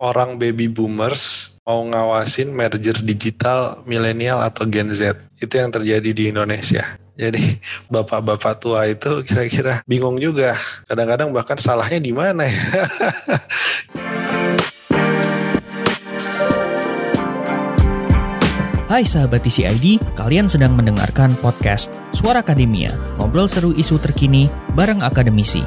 orang baby boomers mau ngawasin merger digital milenial atau Gen Z. Itu yang terjadi di Indonesia. Jadi bapak-bapak tua itu kira-kira bingung juga. Kadang-kadang bahkan salahnya di mana ya. Hai sahabat TCID, kalian sedang mendengarkan podcast Suara Akademia, ngobrol seru isu terkini bareng akademisi.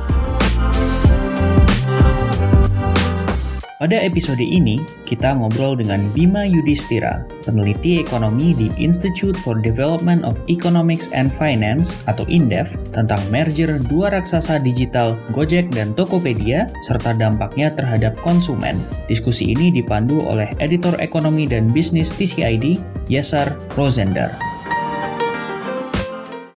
Pada episode ini, kita ngobrol dengan Bima Yudhistira, peneliti ekonomi di Institute for Development of Economics and Finance atau INDEF tentang merger dua raksasa digital Gojek dan Tokopedia serta dampaknya terhadap konsumen. Diskusi ini dipandu oleh editor ekonomi dan bisnis TCID, Yasar Rosender.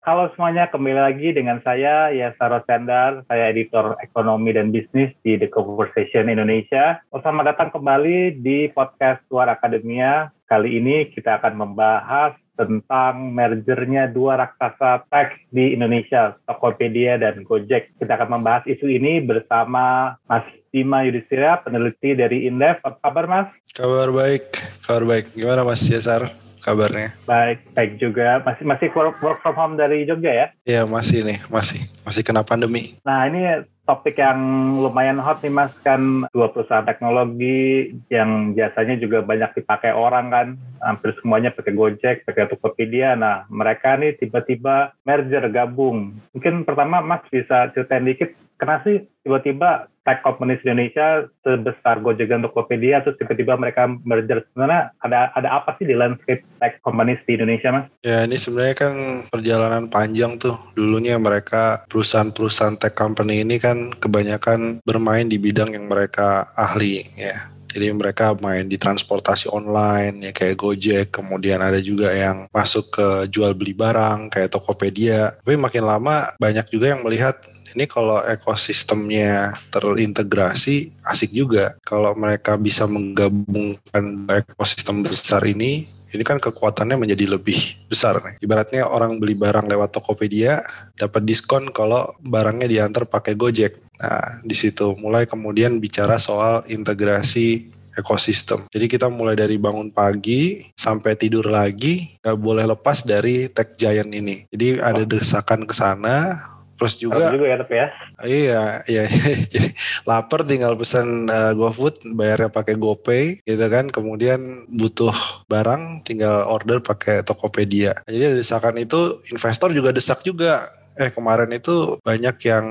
Halo semuanya, kembali lagi dengan saya Yasar Sendar, saya editor ekonomi dan bisnis di The Conversation Indonesia. Selamat datang kembali di podcast Suara Akademia. Kali ini kita akan membahas tentang mergernya dua raksasa tech di Indonesia, Tokopedia dan Gojek. Kita akan membahas isu ini bersama Mas Bima Yudhistira, peneliti dari Indef. Apa kabar Mas? Kabar baik, kabar baik. Gimana Mas Yasar? Kabarnya? Baik, baik juga. Masih masih work, work from home dari Jogja ya? Iya, masih nih, masih. Masih kena pandemi. Nah, ini topik yang lumayan hot nih Mas, kan dua perusahaan teknologi yang biasanya juga banyak dipakai orang kan, hampir semuanya pakai Gojek, pakai Tokopedia. Nah, mereka nih tiba-tiba merger gabung. Mungkin pertama Mas bisa ceritain dikit, kenapa sih tiba-tiba tech companies Indonesia sebesar Gojek dan Tokopedia terus tiba-tiba mereka merger sebenarnya ada ada apa sih di landscape tech companies di Indonesia mas? Ya ini sebenarnya kan perjalanan panjang tuh dulunya mereka perusahaan-perusahaan tech company ini kan kebanyakan bermain di bidang yang mereka ahli ya jadi mereka main di transportasi online ya kayak Gojek, kemudian ada juga yang masuk ke jual beli barang kayak Tokopedia. Tapi makin lama banyak juga yang melihat ini kalau ekosistemnya terintegrasi asik juga. Kalau mereka bisa menggabungkan ekosistem besar ini, ini kan kekuatannya menjadi lebih besar nih. Ibaratnya orang beli barang lewat Tokopedia dapat diskon kalau barangnya diantar pakai Gojek. Nah, di situ mulai kemudian bicara soal integrasi ekosistem. Jadi kita mulai dari bangun pagi sampai tidur lagi nggak boleh lepas dari tech giant ini. Jadi ada desakan ke sana, Terus juga, juga ya tapi ya. Iya, iya. Jadi lapar tinggal pesan uh, GoFood, bayarnya pakai GoPay gitu kan. Kemudian butuh barang tinggal order pakai Tokopedia. Jadi desakan itu investor juga desak juga. Eh kemarin itu banyak yang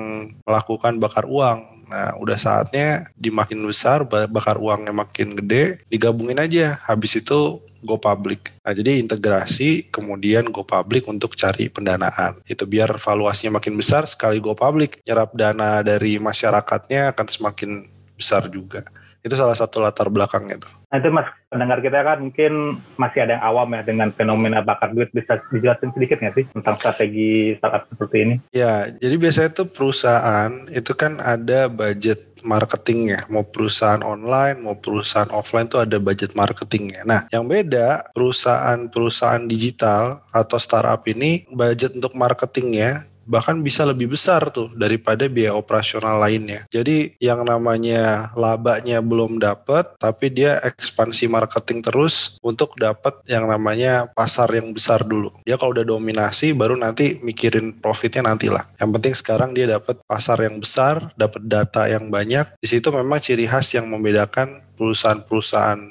melakukan bakar uang. Nah, udah saatnya dimakin besar, bakar uangnya makin gede, digabungin aja. Habis itu go public. Nah, jadi integrasi kemudian go public untuk cari pendanaan. Itu biar valuasinya makin besar sekali go public, nyerap dana dari masyarakatnya akan semakin besar juga. Itu salah satu latar belakangnya tuh. Nah itu mas pendengar kita kan mungkin masih ada yang awam ya dengan fenomena bakar duit bisa dijelasin sedikit nggak sih tentang strategi startup seperti ini? Ya jadi biasanya tuh perusahaan itu kan ada budget marketingnya mau perusahaan online mau perusahaan offline tuh ada budget marketingnya. Nah yang beda perusahaan-perusahaan digital atau startup ini budget untuk marketingnya bahkan bisa lebih besar tuh daripada biaya operasional lainnya. Jadi yang namanya labanya belum dapat, tapi dia ekspansi marketing terus untuk dapat yang namanya pasar yang besar dulu. Ya kalau udah dominasi baru nanti mikirin profitnya nantilah. Yang penting sekarang dia dapat pasar yang besar, dapat data yang banyak. Di situ memang ciri khas yang membedakan perusahaan-perusahaan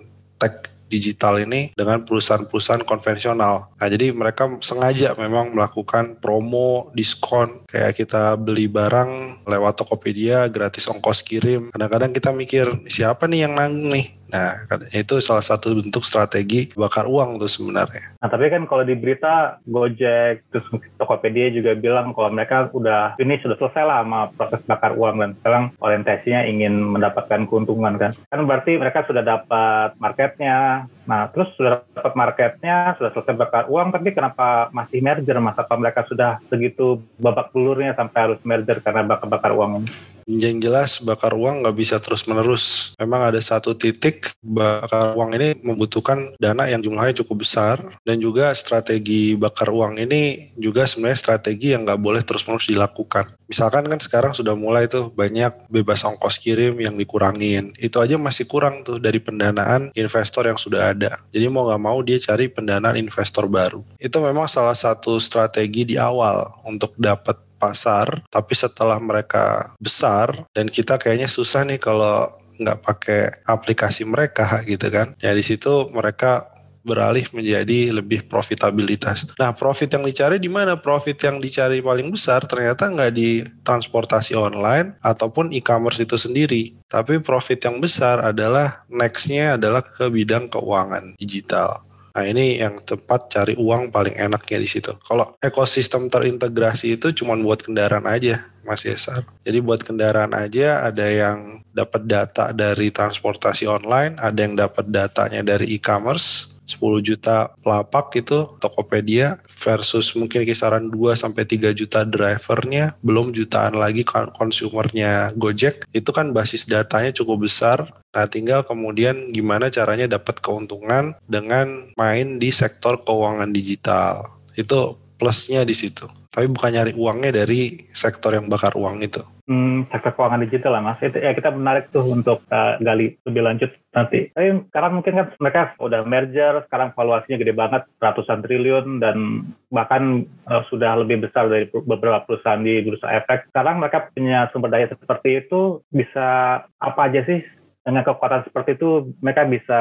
tech digital ini dengan perusahaan-perusahaan konvensional. Nah, jadi mereka sengaja memang melakukan promo, diskon, kayak kita beli barang lewat Tokopedia gratis ongkos kirim. Kadang-kadang kita mikir siapa nih yang nanggung nih? Nah, itu salah satu bentuk strategi bakar uang tuh sebenarnya. Nah, tapi kan kalau di berita Gojek terus Tokopedia juga bilang kalau mereka udah ini sudah selesai lah sama proses bakar uang dan sekarang orientasinya ingin mendapatkan keuntungan kan. Kan berarti mereka sudah dapat marketnya. Nah, terus sudah dapat marketnya, sudah selesai bakar uang, tapi kenapa masih merger? Masa mereka sudah segitu babak belurnya sampai harus merger karena bakar-bakar uang? Yang jelas bakar uang nggak bisa terus-menerus. Memang ada satu titik bakar uang ini membutuhkan dana yang jumlahnya cukup besar dan juga strategi bakar uang ini juga sebenarnya strategi yang nggak boleh terus-menerus dilakukan. Misalkan kan sekarang sudah mulai tuh banyak bebas ongkos kirim yang dikurangin. Itu aja masih kurang tuh dari pendanaan investor yang sudah ada. Jadi mau nggak mau dia cari pendanaan investor baru. Itu memang salah satu strategi di awal untuk dapat pasar, tapi setelah mereka besar dan kita kayaknya susah nih kalau nggak pakai aplikasi mereka gitu kan. Ya di situ mereka beralih menjadi lebih profitabilitas. Nah, profit yang dicari di mana? Profit yang dicari paling besar ternyata nggak di transportasi online ataupun e-commerce itu sendiri. Tapi profit yang besar adalah nextnya adalah ke bidang keuangan digital. Nah ini yang tempat cari uang paling enaknya di situ. Kalau ekosistem terintegrasi itu cuma buat kendaraan aja, Mas Yesar. Jadi buat kendaraan aja ada yang dapat data dari transportasi online, ada yang dapat datanya dari e-commerce, 10 juta pelapak itu Tokopedia versus mungkin kisaran 2 sampai 3 juta drivernya, belum jutaan lagi konsumernya Gojek. Itu kan basis datanya cukup besar Nah, tinggal kemudian gimana caranya dapat keuntungan dengan main di sektor keuangan digital. Itu plusnya di situ. Tapi bukan nyari uangnya dari sektor yang bakar uang itu. Hmm, sektor keuangan digital lah mas. Itu ya kita menarik tuh untuk uh, gali lebih lanjut nanti. Tapi sekarang mungkin kan mereka udah merger, sekarang valuasinya gede banget, ratusan triliun dan bahkan uh, sudah lebih besar dari beberapa perusahaan di bursa efek. Sekarang mereka punya sumber daya seperti itu bisa apa aja sih dengan kekuatan seperti itu mereka bisa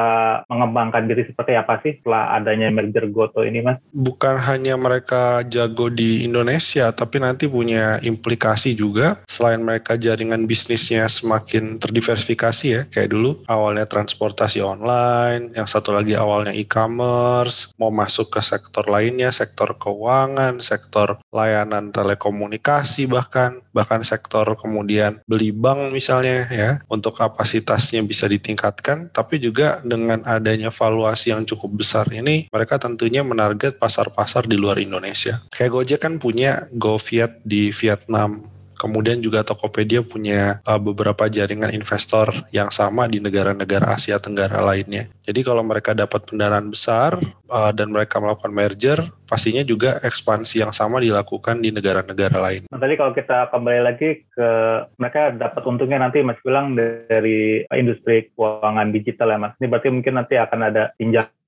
mengembangkan diri seperti apa sih setelah adanya merger Goto ini mas? Bukan hanya mereka jago di Indonesia tapi nanti punya implikasi juga selain mereka jaringan bisnisnya semakin terdiversifikasi ya kayak dulu awalnya transportasi online yang satu lagi awalnya e-commerce mau masuk ke sektor lainnya sektor keuangan sektor layanan telekomunikasi bahkan bahkan sektor kemudian beli bank misalnya ya untuk kapasitas valuasinya bisa ditingkatkan, tapi juga dengan adanya valuasi yang cukup besar ini, mereka tentunya menarget pasar-pasar di luar Indonesia. Kayak Gojek kan punya GoViet di Vietnam, kemudian juga Tokopedia punya uh, beberapa jaringan investor yang sama di negara-negara Asia Tenggara lainnya. Jadi kalau mereka dapat pendanaan besar uh, dan mereka melakukan merger, pastinya juga ekspansi yang sama dilakukan di negara-negara lain. Nah, tadi kalau kita kembali lagi ke mereka dapat untungnya nanti Mas bilang dari industri keuangan digital ya Mas. Ini berarti mungkin nanti akan ada pinjaman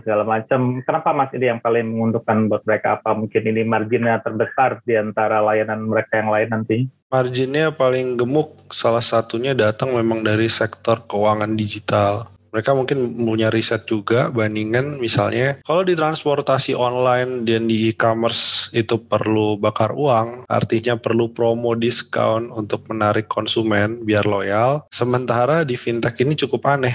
segala macam. Kenapa Mas ini yang paling menguntungkan buat mereka? Apa mungkin ini marginnya terbesar di antara layanan mereka yang lain nanti? Marginnya paling gemuk salah satunya datang memang dari sektor keuangan digital mereka mungkin punya riset juga bandingan misalnya kalau di transportasi online dan di e-commerce itu perlu bakar uang artinya perlu promo diskon untuk menarik konsumen biar loyal sementara di fintech ini cukup aneh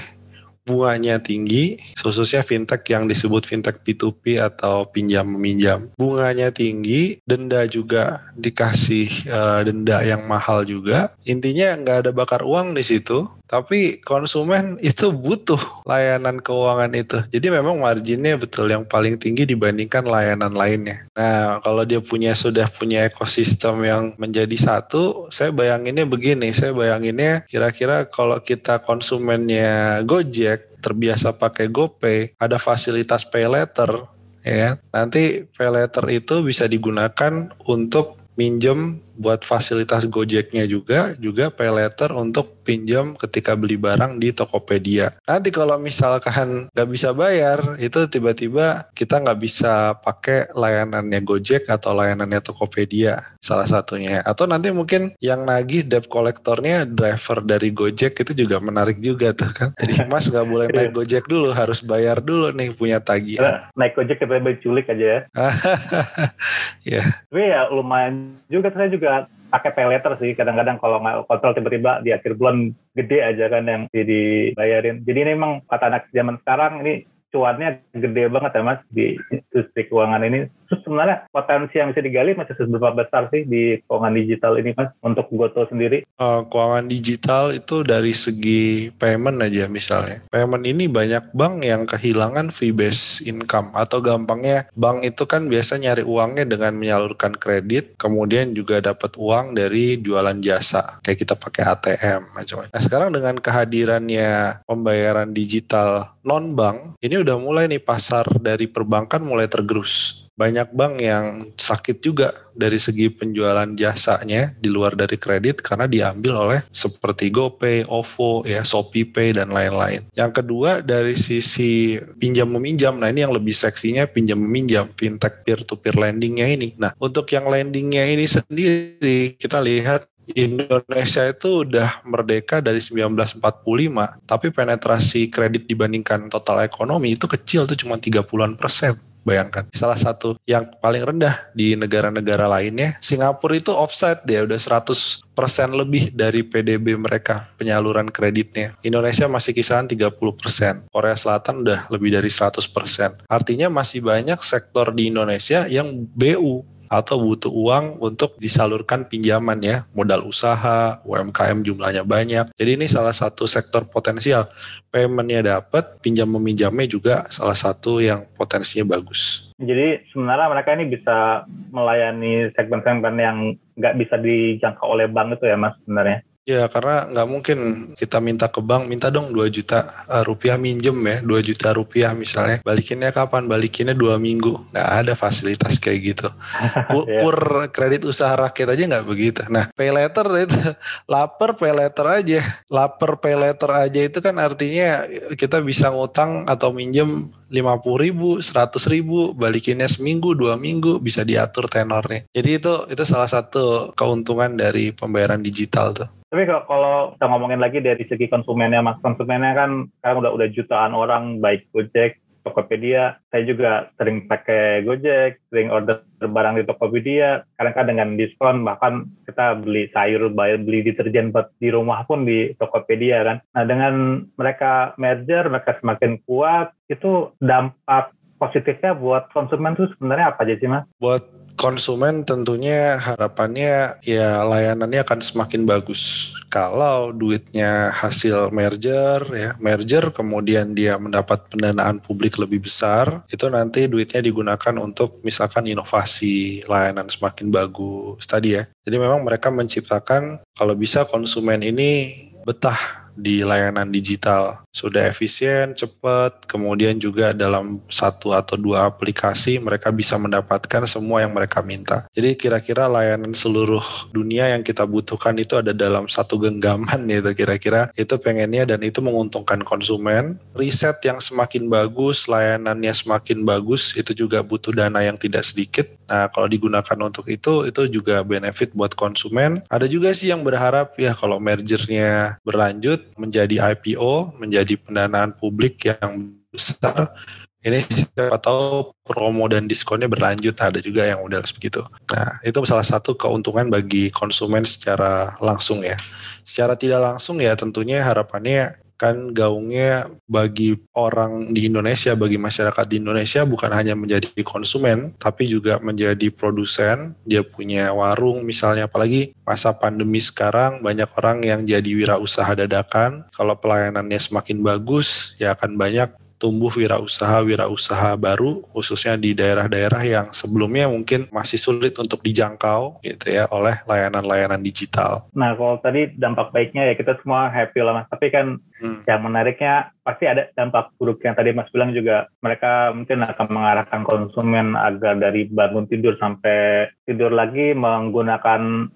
bunganya tinggi, khususnya fintech yang disebut fintech P2P atau pinjam meminjam. Bunganya tinggi, denda juga dikasih uh, denda yang mahal juga. Intinya nggak ada bakar uang di situ, tapi konsumen itu butuh layanan keuangan itu. Jadi memang marginnya betul yang paling tinggi dibandingkan layanan lainnya. Nah, kalau dia punya sudah punya ekosistem yang menjadi satu, saya bayanginnya begini, saya bayanginnya kira-kira kalau kita konsumennya Gojek terbiasa pakai GoPay, ada fasilitas pay letter, ya. Kan? Nanti pay letter itu bisa digunakan untuk minjem buat fasilitas Gojeknya juga, juga pay letter untuk pinjam ketika beli barang di Tokopedia. Nanti kalau misalkan nggak bisa bayar, itu tiba-tiba kita nggak bisa pakai layanannya Gojek atau layanannya Tokopedia, salah satunya. Atau nanti mungkin yang nagih debt kolektornya driver dari Gojek itu juga menarik juga tuh kan. Jadi mas nggak boleh naik Gojek dulu, harus bayar dulu nih punya tagihan. Naik Gojek tiba-tiba culik aja ya. ya. Tapi ya lumayan juga, saya juga pakai pay letter sih kadang-kadang kalau nggak kontrol tiba-tiba di akhir bulan gede aja kan yang dibayarin. Jadi ini memang kata anak zaman sekarang ini cuannya gede banget ya mas di industri keuangan ini. Terus sebenarnya potensi yang bisa digali masih seberapa besar sih di keuangan digital ini mas untuk Goto sendiri? Uh, keuangan digital itu dari segi payment aja misalnya. Payment ini banyak bank yang kehilangan fee based income atau gampangnya bank itu kan biasa nyari uangnya dengan menyalurkan kredit, kemudian juga dapat uang dari jualan jasa kayak kita pakai ATM macam-macam. Nah sekarang dengan kehadirannya pembayaran digital non bank, ini udah mulai nih pasar dari perbankan mulai tergerus banyak bank yang sakit juga dari segi penjualan jasanya di luar dari kredit karena diambil oleh seperti GoPay, OVO, ya Shopee Pay dan lain-lain. Yang kedua dari sisi pinjam meminjam, nah ini yang lebih seksinya pinjam meminjam fintech peer to peer lendingnya ini. Nah untuk yang lendingnya ini sendiri kita lihat Indonesia itu udah merdeka dari 1945, tapi penetrasi kredit dibandingkan total ekonomi itu kecil tuh cuma 30-an persen. Bayangkan, salah satu yang paling rendah di negara-negara lainnya, Singapura itu offside dia udah 100% lebih dari PDB mereka penyaluran kreditnya. Indonesia masih kisaran 30%, Korea Selatan udah lebih dari 100%. Artinya masih banyak sektor di Indonesia yang BU atau butuh uang untuk disalurkan pinjaman ya, modal usaha, UMKM jumlahnya banyak. Jadi ini salah satu sektor potensial. Paymentnya dapat, pinjam meminjamnya juga salah satu yang potensinya bagus. Jadi sebenarnya mereka ini bisa melayani segmen-segmen yang nggak bisa dijangkau oleh bank itu ya mas sebenarnya? Ya karena nggak mungkin kita minta ke bank minta dong 2 juta eh, rupiah minjem ya 2 juta rupiah misalnya balikinnya kapan balikinnya dua minggu nggak ada fasilitas kayak gitu iya. kur kredit usaha rakyat aja nggak begitu nah pay letter itu lapar pay letter aja lapar pay letter aja itu kan artinya kita bisa ngutang atau minjem lima puluh ribu, seratus ribu, balikinnya seminggu, dua minggu, bisa diatur tenornya. Jadi itu itu salah satu keuntungan dari pembayaran digital tuh. Tapi kalau kita ngomongin lagi dari segi konsumennya, mas konsumennya kan sekarang udah udah jutaan orang baik Gojek, Tokopedia. Saya juga sering pakai Gojek, sering order barang di Tokopedia. Kadang-kadang dengan diskon, bahkan kita beli sayur, beli deterjen buat di rumah pun di Tokopedia kan. Nah dengan mereka merger, mereka semakin kuat, itu dampak positifnya buat konsumen itu sebenarnya apa aja sih mas? Buat konsumen tentunya harapannya ya layanannya akan semakin bagus. Kalau duitnya hasil merger ya, merger kemudian dia mendapat pendanaan publik lebih besar, itu nanti duitnya digunakan untuk misalkan inovasi, layanan semakin bagus tadi ya. Jadi memang mereka menciptakan kalau bisa konsumen ini betah di layanan digital. Sudah efisien, cepat, kemudian juga dalam satu atau dua aplikasi mereka bisa mendapatkan semua yang mereka minta. Jadi kira-kira layanan seluruh dunia yang kita butuhkan itu ada dalam satu genggaman itu kira-kira itu pengennya dan itu menguntungkan konsumen. Riset yang semakin bagus, layanannya semakin bagus itu juga butuh dana yang tidak sedikit. Nah kalau digunakan untuk itu itu juga benefit buat konsumen. Ada juga sih yang berharap ya kalau mergernya berlanjut menjadi IPO, menjadi pendanaan publik yang besar, ini siapa tahu promo dan diskonnya berlanjut ada juga yang udah begitu. Nah itu salah satu keuntungan bagi konsumen secara langsung ya. Secara tidak langsung ya tentunya harapannya kan gaungnya bagi orang di Indonesia, bagi masyarakat di Indonesia bukan hanya menjadi konsumen, tapi juga menjadi produsen. Dia punya warung misalnya, apalagi masa pandemi sekarang banyak orang yang jadi wirausaha dadakan. Kalau pelayanannya semakin bagus, ya akan banyak tumbuh wirausaha-wirausaha baru khususnya di daerah-daerah yang sebelumnya mungkin masih sulit untuk dijangkau gitu ya oleh layanan-layanan digital. Nah kalau tadi dampak baiknya ya kita semua happy lah mas, tapi kan hmm. yang menariknya pasti ada dampak buruk yang tadi mas bilang juga mereka mungkin akan mengarahkan konsumen agar dari bangun tidur sampai tidur lagi menggunakan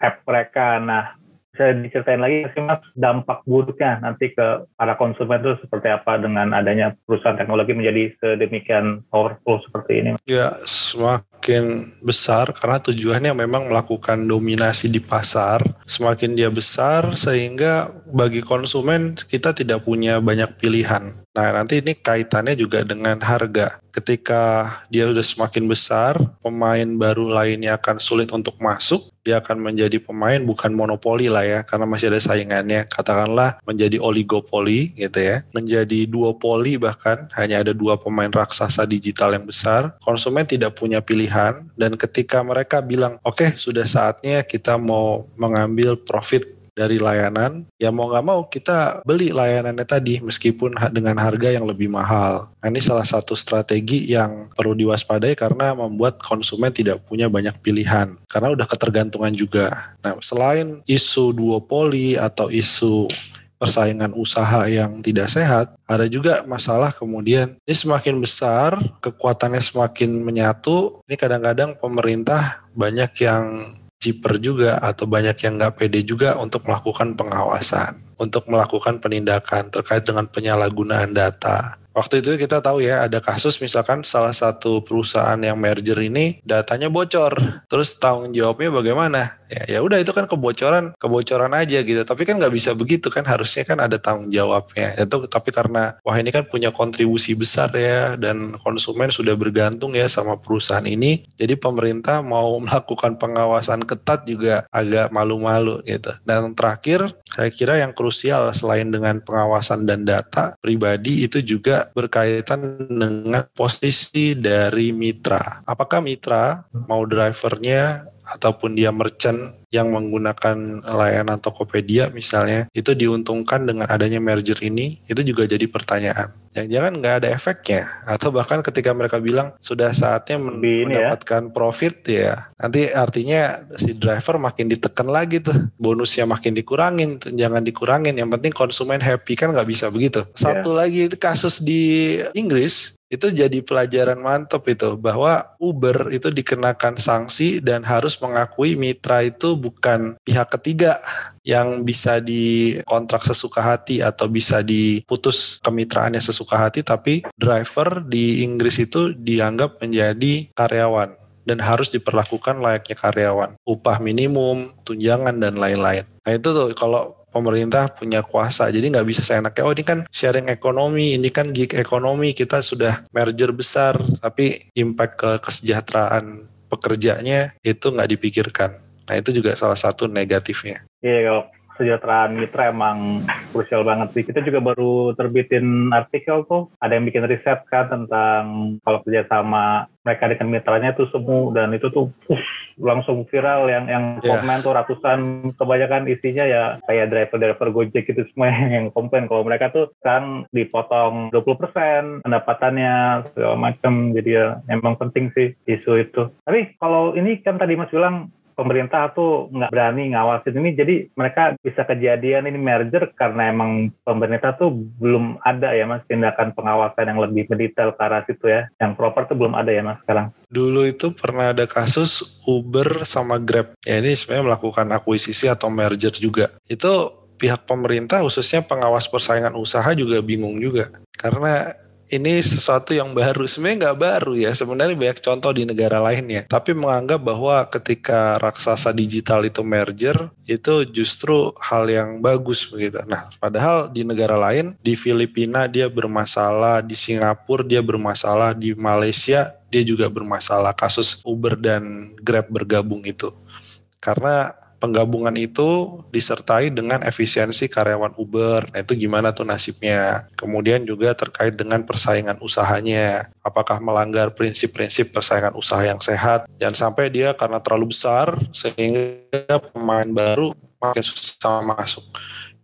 app mereka. Nah bisa diceritain lagi sih mas dampak buruknya nanti ke para konsumen itu seperti apa dengan adanya perusahaan teknologi menjadi sedemikian powerful seperti ini? Ya semakin besar karena tujuannya memang melakukan dominasi di pasar. Semakin dia besar sehingga bagi konsumen kita tidak punya banyak pilihan. Nah nanti ini kaitannya juga dengan harga. Ketika dia sudah semakin besar, pemain baru lainnya akan sulit untuk masuk dia akan menjadi pemain bukan monopoli lah ya, karena masih ada saingannya. Katakanlah menjadi oligopoli gitu ya, menjadi duopoli bahkan hanya ada dua pemain raksasa digital yang besar. Konsumen tidak punya pilihan dan ketika mereka bilang, oke okay, sudah saatnya kita mau mengambil profit dari layanan, ya mau nggak mau kita beli layanannya tadi meskipun dengan harga yang lebih mahal. Nah, ini salah satu strategi yang perlu diwaspadai karena membuat konsumen tidak punya banyak pilihan karena udah ketergantungan juga. Nah, selain isu duopoli atau isu persaingan usaha yang tidak sehat, ada juga masalah kemudian ini semakin besar, kekuatannya semakin menyatu, ini kadang-kadang pemerintah banyak yang jiper juga atau banyak yang nggak pede juga untuk melakukan pengawasan, untuk melakukan penindakan terkait dengan penyalahgunaan data. Waktu itu kita tahu ya ada kasus misalkan salah satu perusahaan yang merger ini datanya bocor. Terus tanggung jawabnya bagaimana? Ya ya udah itu kan kebocoran, kebocoran aja gitu. Tapi kan nggak bisa begitu kan harusnya kan ada tanggung jawabnya. Itu tapi karena wah ini kan punya kontribusi besar ya dan konsumen sudah bergantung ya sama perusahaan ini. Jadi pemerintah mau melakukan pengawasan ketat juga agak malu-malu gitu. Dan terakhir saya kira yang krusial selain dengan pengawasan dan data pribadi itu juga berkaitan dengan posisi dari mitra. Apakah mitra mau drivernya ataupun dia merchant yang menggunakan layanan Tokopedia misalnya itu diuntungkan dengan adanya merger ini itu juga jadi pertanyaan. Jangan-jangan nggak ada efeknya atau bahkan ketika mereka bilang sudah saatnya ya. mendapatkan ya. profit ya nanti artinya si driver makin ditekan lagi tuh bonusnya makin dikurangin jangan dikurangin yang penting konsumen happy kan nggak bisa begitu. Satu yeah. lagi kasus di Inggris itu jadi pelajaran mantap itu bahwa Uber itu dikenakan sanksi dan harus mengakui mitra itu bukan pihak ketiga yang bisa dikontrak sesuka hati atau bisa diputus kemitraannya sesuka hati tapi driver di Inggris itu dianggap menjadi karyawan dan harus diperlakukan layaknya karyawan. Upah minimum tunjangan dan lain-lain. Nah itu tuh kalau pemerintah punya kuasa. Jadi nggak bisa seenaknya, oh ini kan sharing ekonomi, ini kan gig ekonomi, kita sudah merger besar, tapi impact ke kesejahteraan pekerjanya itu nggak dipikirkan. Nah itu juga salah satu negatifnya. Iya, kalau kesejahteraan mitra emang krusial banget sih. Kita juga baru terbitin artikel tuh, ada yang bikin riset kan tentang kalau kerjasama mereka dengan mitranya tuh semu dan itu tuh uh, langsung viral yang yang yeah. komen tuh ratusan kebanyakan isinya ya kayak driver-driver Gojek itu semua yang komplain kalau mereka tuh sekarang dipotong 20% pendapatannya segala macam jadi ya emang penting sih isu itu. Tapi kalau ini kan tadi Mas bilang pemerintah tuh nggak berani ngawasin ini jadi mereka bisa kejadian ini merger karena emang pemerintah tuh belum ada ya mas tindakan pengawasan yang lebih mendetail ke arah situ ya. Yang proper tuh belum ada ya mas sekarang. Dulu itu pernah ada kasus Uber sama Grab. Ya ini sebenarnya melakukan akuisisi atau merger juga. Itu pihak pemerintah khususnya pengawas persaingan usaha juga bingung juga. Karena ini sesuatu yang baru. Sebenarnya nggak baru ya, sebenarnya banyak contoh di negara lainnya. Tapi menganggap bahwa ketika raksasa digital itu merger, itu justru hal yang bagus begitu. Nah, padahal di negara lain, di Filipina dia bermasalah, di Singapura dia bermasalah, di Malaysia dia juga bermasalah kasus Uber dan Grab bergabung itu. Karena penggabungan itu disertai dengan efisiensi karyawan Uber. Nah, itu gimana tuh nasibnya? Kemudian juga terkait dengan persaingan usahanya. Apakah melanggar prinsip-prinsip persaingan usaha yang sehat? Jangan sampai dia karena terlalu besar sehingga pemain baru makin susah masuk.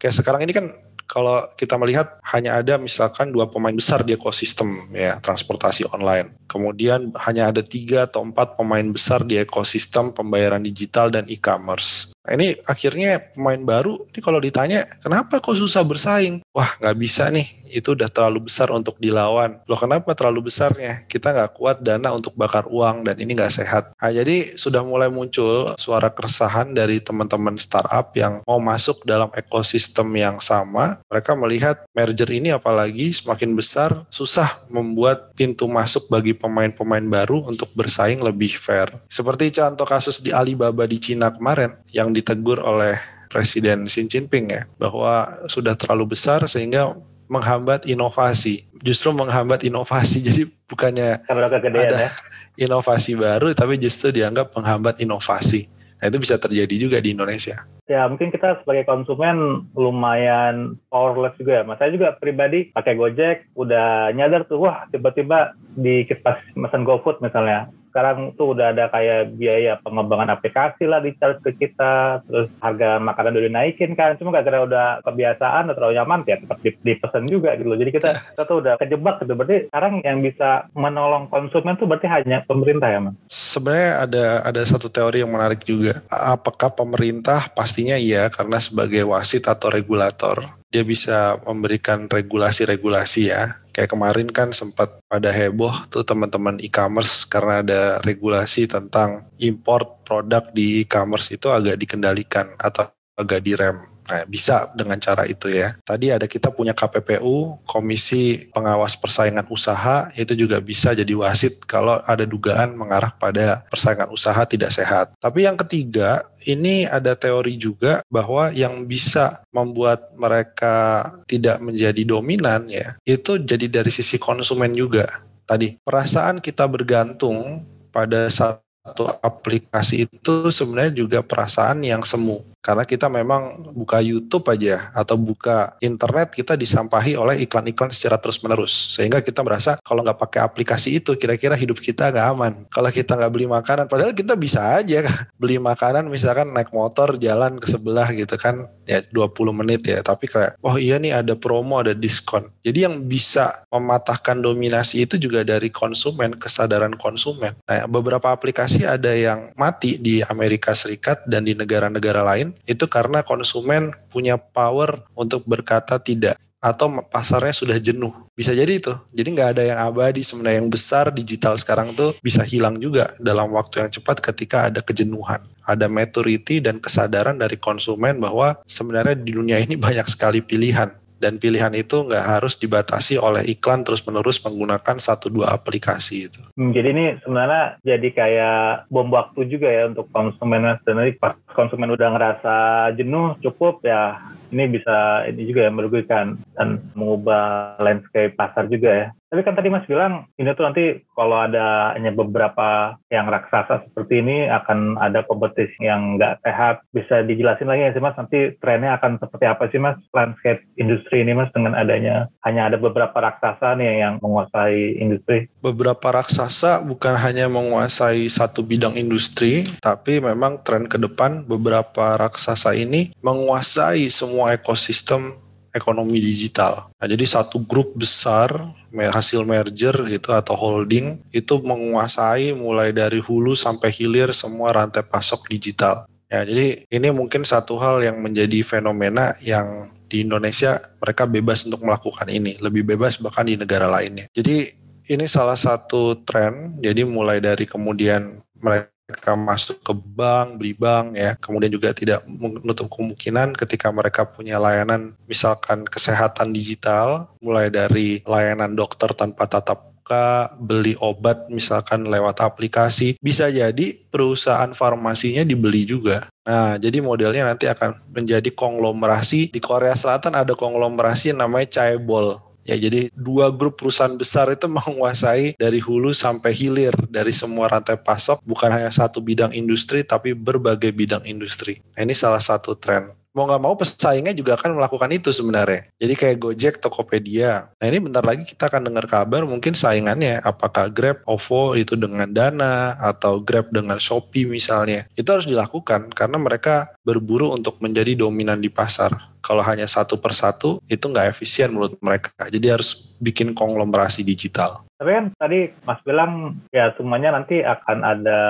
Kayak sekarang ini kan kalau kita melihat hanya ada misalkan dua pemain besar di ekosistem ya transportasi online. Kemudian hanya ada tiga atau empat pemain besar di ekosistem pembayaran digital dan e-commerce. Nah, ini akhirnya pemain baru, ini kalau ditanya, kenapa kok susah bersaing? Wah, nggak bisa nih, itu udah terlalu besar untuk dilawan. Loh kenapa terlalu besarnya? Kita nggak kuat dana untuk bakar uang dan ini nggak sehat. Nah, jadi sudah mulai muncul suara keresahan dari teman-teman startup yang mau masuk dalam ekosistem yang sama. Mereka melihat merger ini apalagi semakin besar, susah membuat pintu masuk bagi pemain-pemain baru untuk bersaing lebih fair. Seperti contoh kasus di Alibaba di Cina kemarin, yang ditegur oleh Presiden Xi Jinping ya bahwa sudah terlalu besar sehingga menghambat inovasi. Justru menghambat inovasi. Jadi bukannya ada ya? inovasi baru tapi justru dianggap menghambat inovasi. Nah itu bisa terjadi juga di Indonesia. Ya mungkin kita sebagai konsumen lumayan powerless juga ya. Mas saya juga pribadi pakai Gojek udah nyadar tuh wah tiba-tiba di pas pesan GoFood misalnya sekarang tuh udah ada kayak biaya pengembangan aplikasi lah di charge ke kita, terus harga makanan udah dinaikin kan, cuma gara-gara udah kebiasaan atau terlalu nyaman ya tetap dipesan juga gitu loh. Jadi kita, kita tuh udah kejebak gitu. Berarti sekarang yang bisa menolong konsumen tuh berarti hanya pemerintah ya, Mas? Sebenarnya ada ada satu teori yang menarik juga. Apakah pemerintah pastinya iya karena sebagai wasit atau regulator dia bisa memberikan regulasi-regulasi ya. Kayak kemarin kan sempat pada heboh tuh teman-teman e-commerce karena ada regulasi tentang import produk di e-commerce itu agak dikendalikan atau agak direm. Nah, bisa dengan cara itu ya. Tadi ada kita punya KPPU, Komisi Pengawas Persaingan Usaha, itu juga bisa jadi wasit kalau ada dugaan mengarah pada persaingan usaha tidak sehat. Tapi yang ketiga, ini ada teori juga bahwa yang bisa membuat mereka tidak menjadi dominan ya, itu jadi dari sisi konsumen juga. Tadi, perasaan kita bergantung pada satu aplikasi itu sebenarnya juga perasaan yang semu karena kita memang buka YouTube aja atau buka internet kita disampahi oleh iklan-iklan secara terus-menerus. Sehingga kita merasa kalau nggak pakai aplikasi itu kira-kira hidup kita nggak aman. Kalau kita nggak beli makanan padahal kita bisa aja kan. Beli makanan misalkan naik motor jalan ke sebelah gitu kan. Ya 20 menit ya. Tapi kayak oh iya nih ada promo ada diskon. Jadi yang bisa mematahkan dominasi itu juga dari konsumen kesadaran konsumen. Nah beberapa aplikasi ada yang mati di Amerika Serikat dan di negara-negara lain itu karena konsumen punya power untuk berkata tidak atau pasarnya sudah jenuh. Bisa jadi itu. Jadi nggak ada yang abadi sebenarnya yang besar digital sekarang tuh bisa hilang juga dalam waktu yang cepat ketika ada kejenuhan. Ada maturity dan kesadaran dari konsumen bahwa sebenarnya di dunia ini banyak sekali pilihan dan pilihan itu nggak harus dibatasi oleh iklan terus-menerus menggunakan satu dua aplikasi itu. Hmm, jadi ini sebenarnya jadi kayak bom waktu juga ya untuk konsumen sendiri. Pas konsumen udah ngerasa jenuh, cukup ya ini bisa ini juga ya merugikan dan mengubah landscape pasar juga ya. Tapi kan tadi Mas bilang ini tuh nanti kalau ada hanya beberapa yang raksasa seperti ini akan ada kompetisi yang nggak sehat. Bisa dijelasin lagi ya sih Mas nanti trennya akan seperti apa sih Mas landscape industri ini Mas dengan adanya hanya ada beberapa raksasa nih yang menguasai industri. Beberapa raksasa bukan hanya menguasai satu bidang industri, tapi memang tren ke depan beberapa raksasa ini menguasai semua ekosistem ekonomi digital. Nah, jadi satu grup besar hasil merger gitu atau holding itu menguasai mulai dari hulu sampai hilir semua rantai pasok digital. Ya, jadi ini mungkin satu hal yang menjadi fenomena yang di Indonesia mereka bebas untuk melakukan ini, lebih bebas bahkan di negara lainnya. Jadi ini salah satu tren, jadi mulai dari kemudian mereka mereka masuk ke bank, beli bank ya. Kemudian juga tidak menutup kemungkinan ketika mereka punya layanan misalkan kesehatan digital, mulai dari layanan dokter tanpa tatap muka, beli obat misalkan lewat aplikasi, bisa jadi perusahaan farmasinya dibeli juga. Nah, jadi modelnya nanti akan menjadi konglomerasi. Di Korea Selatan ada konglomerasi yang namanya Chaebol. Ya, jadi dua grup perusahaan besar itu menguasai dari hulu sampai hilir dari semua rantai pasok, bukan hanya satu bidang industri, tapi berbagai bidang industri. Nah, ini salah satu tren mau nggak mau pesaingnya juga akan melakukan itu sebenarnya. Jadi kayak Gojek, Tokopedia. Nah ini bentar lagi kita akan dengar kabar mungkin saingannya apakah Grab, OVO itu dengan Dana atau Grab dengan Shopee misalnya. Itu harus dilakukan karena mereka berburu untuk menjadi dominan di pasar. Kalau hanya satu persatu itu nggak efisien menurut mereka. Jadi harus bikin konglomerasi digital. Tapi kan tadi Mas bilang ya semuanya nanti akan ada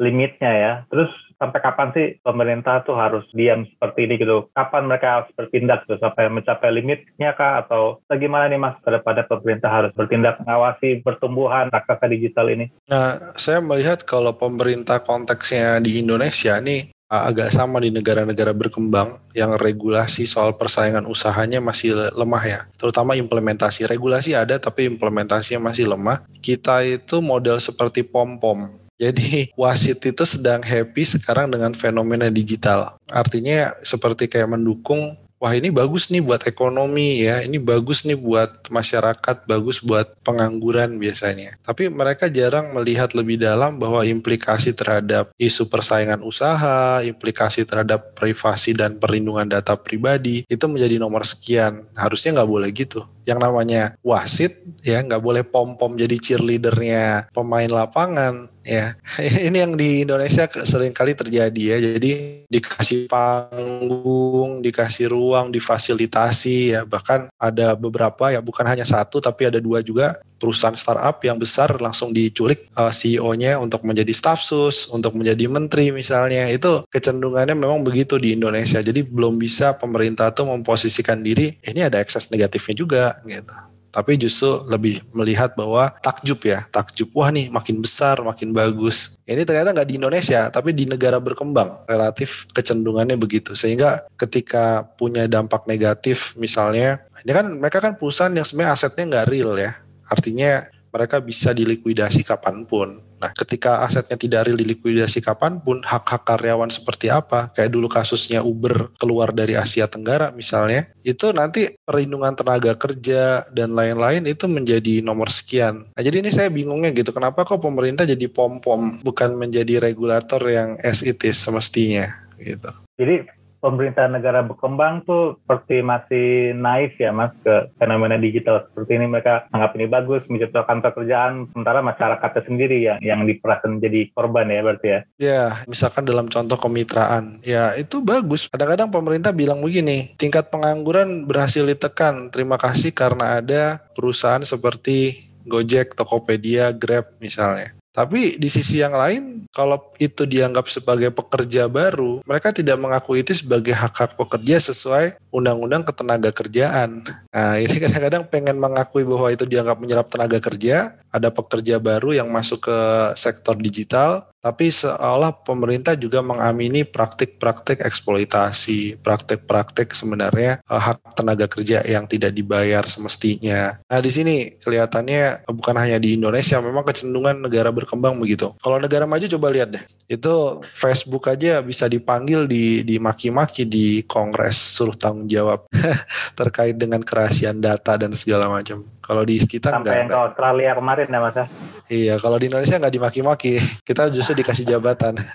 limitnya ya. Terus sampai kapan sih pemerintah tuh harus diam seperti ini gitu? Kapan mereka harus bertindak gitu sampai mencapai limitnya kah atau bagaimana nih mas daripada pemerintah harus bertindak mengawasi pertumbuhan raksasa digital ini? Nah, saya melihat kalau pemerintah konteksnya di Indonesia nih agak sama di negara-negara berkembang yang regulasi soal persaingan usahanya masih lemah ya. Terutama implementasi. Regulasi ada tapi implementasinya masih lemah. Kita itu model seperti pom-pom jadi wasit itu sedang happy sekarang dengan fenomena digital. Artinya seperti kayak mendukung wah ini bagus nih buat ekonomi ya, ini bagus nih buat masyarakat, bagus buat pengangguran biasanya. Tapi mereka jarang melihat lebih dalam bahwa implikasi terhadap isu persaingan usaha, implikasi terhadap privasi dan perlindungan data pribadi itu menjadi nomor sekian. Harusnya nggak boleh gitu yang namanya wasit ya nggak boleh pom pom jadi cheerleadernya pemain lapangan ya. Ini yang di Indonesia sering kali terjadi ya. Jadi dikasih panggung dikasih ruang difasilitasi ya. Bahkan ada beberapa ya bukan hanya satu tapi ada dua juga perusahaan startup yang besar langsung diculik uh, eh, CEO-nya untuk menjadi staff sus, untuk menjadi menteri misalnya. Itu kecenderungannya memang begitu di Indonesia. Jadi belum bisa pemerintah tuh memposisikan diri ini ada ekses negatifnya juga gitu. Tapi justru lebih melihat bahwa takjub ya, takjub. Wah nih makin besar, makin bagus. Ini ternyata nggak di Indonesia, tapi di negara berkembang. Relatif kecenderungannya begitu. Sehingga ketika punya dampak negatif misalnya, ini kan mereka kan perusahaan yang sebenarnya asetnya nggak real ya Artinya mereka bisa dilikuidasi kapan pun. Nah, ketika asetnya tidak real dilikuidasi kapan pun, hak-hak karyawan seperti apa? Kayak dulu kasusnya Uber keluar dari Asia Tenggara misalnya, itu nanti perlindungan tenaga kerja dan lain-lain itu menjadi nomor sekian. Nah, jadi ini saya bingungnya gitu, kenapa kok pemerintah jadi pom-pom bukan menjadi regulator yang as it is semestinya gitu. Jadi pemerintah negara berkembang tuh seperti masih naif ya mas ke fenomena digital seperti ini. Mereka anggap ini bagus menciptakan pekerjaan sementara masyarakatnya sendiri yang yang diperasaan menjadi korban ya berarti ya. Ya misalkan dalam contoh kemitraan. Ya itu bagus. Kadang-kadang pemerintah bilang begini tingkat pengangguran berhasil ditekan. Terima kasih karena ada perusahaan seperti Gojek, Tokopedia, Grab misalnya. Tapi di sisi yang lain, kalau itu dianggap sebagai pekerja baru, mereka tidak mengakui itu sebagai hak-hak pekerja sesuai undang-undang ketenaga kerjaan. Nah, ini kadang-kadang pengen mengakui bahwa itu dianggap menyerap tenaga kerja, ada pekerja baru yang masuk ke sektor digital, tapi seolah pemerintah juga mengamini praktik-praktik eksploitasi, praktik-praktik sebenarnya uh, hak tenaga kerja yang tidak dibayar semestinya. Nah di sini kelihatannya bukan hanya di Indonesia, memang kecenderungan negara berkembang begitu. Kalau negara maju coba lihat deh, itu Facebook aja bisa dipanggil di di maki-maki di Kongres suruh tanggung jawab terkait dengan kerahasiaan data dan segala macam. Kalau di kita Sampai enggak. yang ke Australia kemarin ya mas ya? Iya, kalau di Indonesia nggak dimaki-maki, kita justru dikasih jabatan.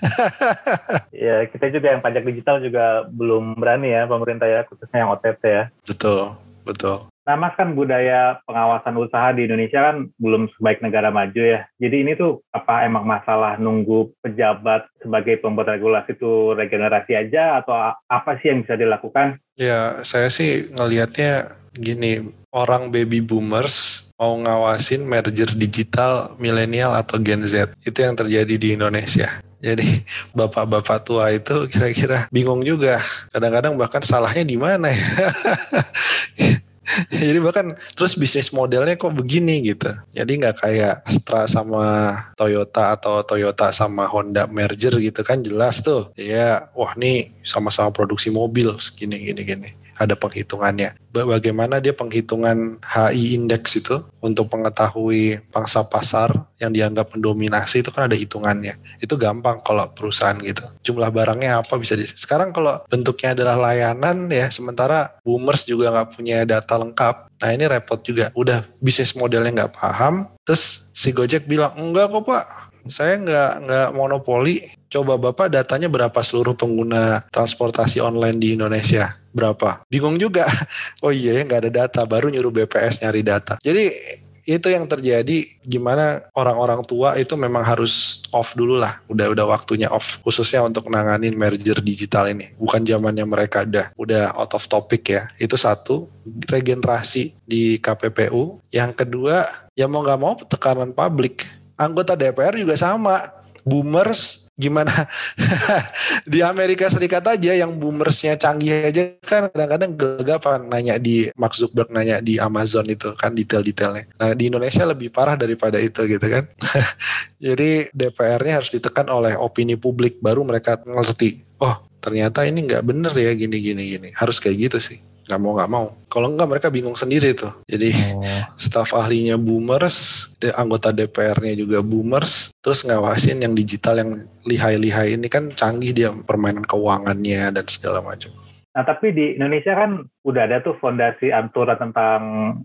Iya, kita juga yang pajak digital juga belum berani ya pemerintah ya, khususnya yang OTT ya. Betul, betul. Nah, Mas kan budaya pengawasan usaha di Indonesia kan belum sebaik negara maju ya. Jadi ini tuh apa emang masalah nunggu pejabat sebagai pembuat regulasi itu regenerasi aja atau apa sih yang bisa dilakukan? Ya, saya sih ngelihatnya gini, orang baby boomers mau ngawasin merger digital milenial atau Gen Z. Itu yang terjadi di Indonesia. Jadi bapak-bapak tua itu kira-kira bingung juga. Kadang-kadang bahkan salahnya di mana ya. Jadi bahkan terus bisnis modelnya kok begini gitu. Jadi nggak kayak Astra sama Toyota atau Toyota sama Honda merger gitu kan jelas tuh. Ya wah nih sama-sama produksi mobil segini gini gini ada penghitungannya. Bagaimana dia penghitungan HI index itu untuk mengetahui pangsa pasar yang dianggap mendominasi itu kan ada hitungannya. Itu gampang kalau perusahaan gitu. Jumlah barangnya apa bisa di. Sekarang kalau bentuknya adalah layanan ya, sementara boomers juga nggak punya data lengkap. Nah ini repot juga. Udah bisnis modelnya nggak paham. Terus si Gojek bilang enggak kok pak saya nggak nggak monopoli. Coba Bapak datanya berapa seluruh pengguna transportasi online di Indonesia? Berapa? Bingung juga. Oh iya ya nggak ada data, baru nyuruh BPS nyari data. Jadi itu yang terjadi gimana orang-orang tua itu memang harus off dulu lah udah udah waktunya off khususnya untuk nanganin merger digital ini bukan zamannya mereka udah udah out of topic ya itu satu regenerasi di KPPU yang kedua ya mau nggak mau tekanan publik anggota DPR juga sama boomers gimana di Amerika Serikat aja yang boomersnya canggih aja kan kadang-kadang gagapan nanya di Mark Zuckerberg nanya di Amazon itu kan detail-detailnya. Nah di Indonesia lebih parah daripada itu gitu kan. Jadi DPR-nya harus ditekan oleh opini publik baru mereka ngerti. Oh ternyata ini nggak bener ya gini gini gini. Harus kayak gitu sih nggak mau nggak mau kalau enggak mereka bingung sendiri tuh jadi oh. staf ahlinya boomers anggota DPR-nya juga boomers terus ngawasin yang digital yang lihai-lihai ini kan canggih dia permainan keuangannya dan segala macam Nah, tapi di Indonesia kan udah ada tuh fondasi aturan tentang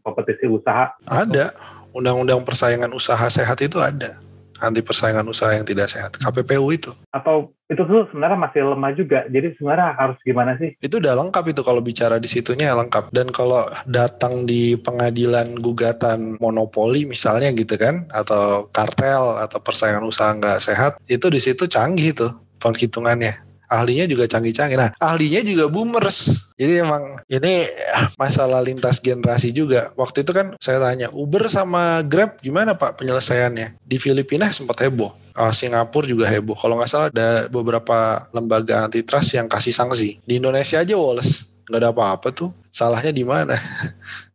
kompetisi usaha. Ada. Undang-undang persaingan usaha sehat itu ada. Anti persaingan usaha yang tidak sehat. KPPU itu. Atau itu tuh sebenarnya masih lemah juga. Jadi sebenarnya harus gimana sih? Itu udah lengkap itu kalau bicara di situnya lengkap. Dan kalau datang di pengadilan gugatan monopoli misalnya gitu kan, atau kartel atau persaingan usaha nggak sehat, itu di situ canggih tuh penghitungannya ahlinya juga canggih-canggih. Nah, ahlinya juga boomers. Jadi emang ini masalah lintas generasi juga. Waktu itu kan saya tanya, Uber sama Grab gimana Pak penyelesaiannya? Di Filipina sempat heboh. Uh, Singapura juga heboh. Kalau nggak salah ada beberapa lembaga antitrust yang kasih sanksi. Di Indonesia aja Wallace nggak ada apa-apa tuh. Salahnya di mana?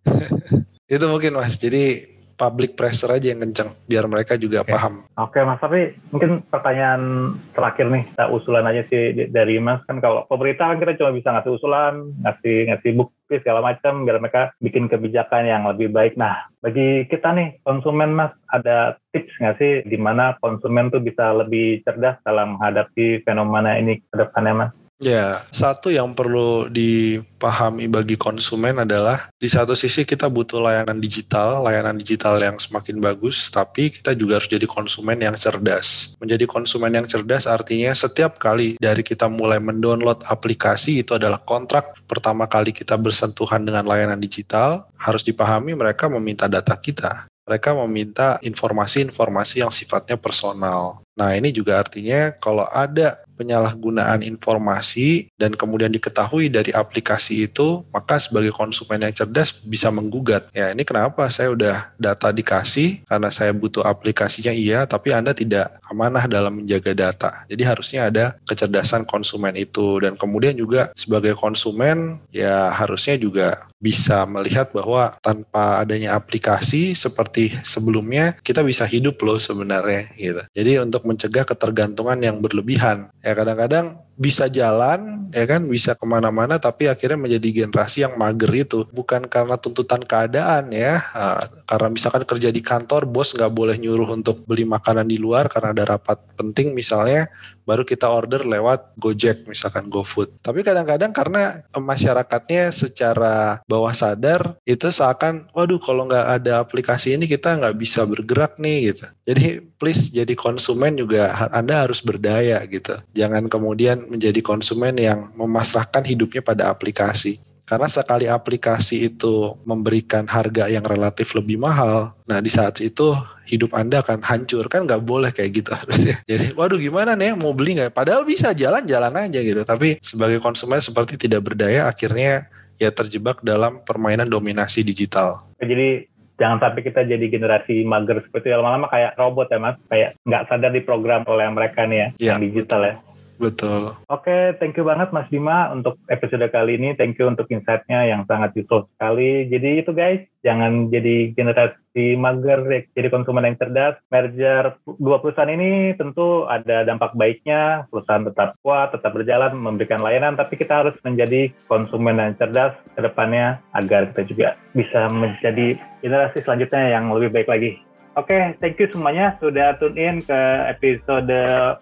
itu mungkin mas. Jadi public pressure aja yang kenceng biar mereka juga okay. paham. Oke okay, Mas, tapi mungkin pertanyaan terakhir nih, kita usulan aja sih dari Mas kan kalau pemerintah kan kita cuma bisa ngasih usulan, ngasih ngasih bukti segala macam biar mereka bikin kebijakan yang lebih baik. Nah, bagi kita nih konsumen Mas, ada tips nggak sih di mana konsumen tuh bisa lebih cerdas dalam menghadapi fenomena ini ke depannya Mas? Ya, satu yang perlu dipahami bagi konsumen adalah di satu sisi kita butuh layanan digital, layanan digital yang semakin bagus, tapi kita juga harus jadi konsumen yang cerdas. Menjadi konsumen yang cerdas artinya setiap kali dari kita mulai mendownload aplikasi itu adalah kontrak pertama kali kita bersentuhan dengan layanan digital, harus dipahami mereka meminta data kita mereka meminta informasi-informasi yang sifatnya personal. Nah, ini juga artinya kalau ada penyalahgunaan informasi dan kemudian diketahui dari aplikasi itu, maka sebagai konsumen yang cerdas bisa menggugat. Ya, ini kenapa saya udah data dikasih karena saya butuh aplikasinya iya, tapi Anda tidak amanah dalam menjaga data. Jadi harusnya ada kecerdasan konsumen itu dan kemudian juga sebagai konsumen ya harusnya juga bisa melihat bahwa tanpa adanya aplikasi seperti sebelumnya kita bisa hidup loh sebenarnya gitu. Jadi untuk mencegah ketergantungan yang berlebihan ya kadang-kadang bisa jalan ya kan bisa ke mana-mana tapi akhirnya menjadi generasi yang mager itu bukan karena tuntutan keadaan ya nah, karena misalkan kerja di kantor bos nggak boleh nyuruh untuk beli makanan di luar karena ada rapat penting misalnya baru kita order lewat Gojek misalkan GoFood. Tapi kadang-kadang karena masyarakatnya secara bawah sadar itu seakan, waduh kalau nggak ada aplikasi ini kita nggak bisa bergerak nih gitu. Jadi please jadi konsumen juga Anda harus berdaya gitu. Jangan kemudian menjadi konsumen yang memasrahkan hidupnya pada aplikasi. Karena sekali aplikasi itu memberikan harga yang relatif lebih mahal, nah di saat itu hidup Anda akan hancur. Kan nggak boleh kayak gitu harusnya. Jadi waduh gimana nih mau beli nggak? Padahal bisa jalan-jalan aja gitu. Tapi sebagai konsumen seperti tidak berdaya akhirnya ya terjebak dalam permainan dominasi digital. Jadi jangan sampai kita jadi generasi mager seperti lama-lama kayak robot ya mas kayak nggak sadar diprogram oleh mereka nih ya, ya yang digital ya Betul. Oke, okay, thank you banget Mas Bima untuk episode kali ini. Thank you untuk insight-nya yang sangat useful sekali. Jadi itu guys, jangan jadi generasi mager, jadi konsumen yang cerdas. Merger dua perusahaan ini tentu ada dampak baiknya. Perusahaan tetap kuat, tetap berjalan, memberikan layanan, tapi kita harus menjadi konsumen yang cerdas ke depannya agar kita juga bisa menjadi generasi selanjutnya yang lebih baik lagi. Oke, okay, thank you semuanya sudah tune in ke episode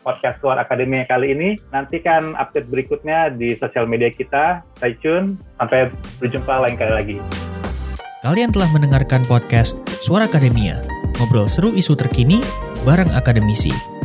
podcast Suara Akademi kali ini. Nantikan update berikutnya di sosial media kita. Stay tune. Sampai berjumpa lain kali lagi. Kalian telah mendengarkan podcast Suara Akademia. Ngobrol seru isu terkini bareng akademisi.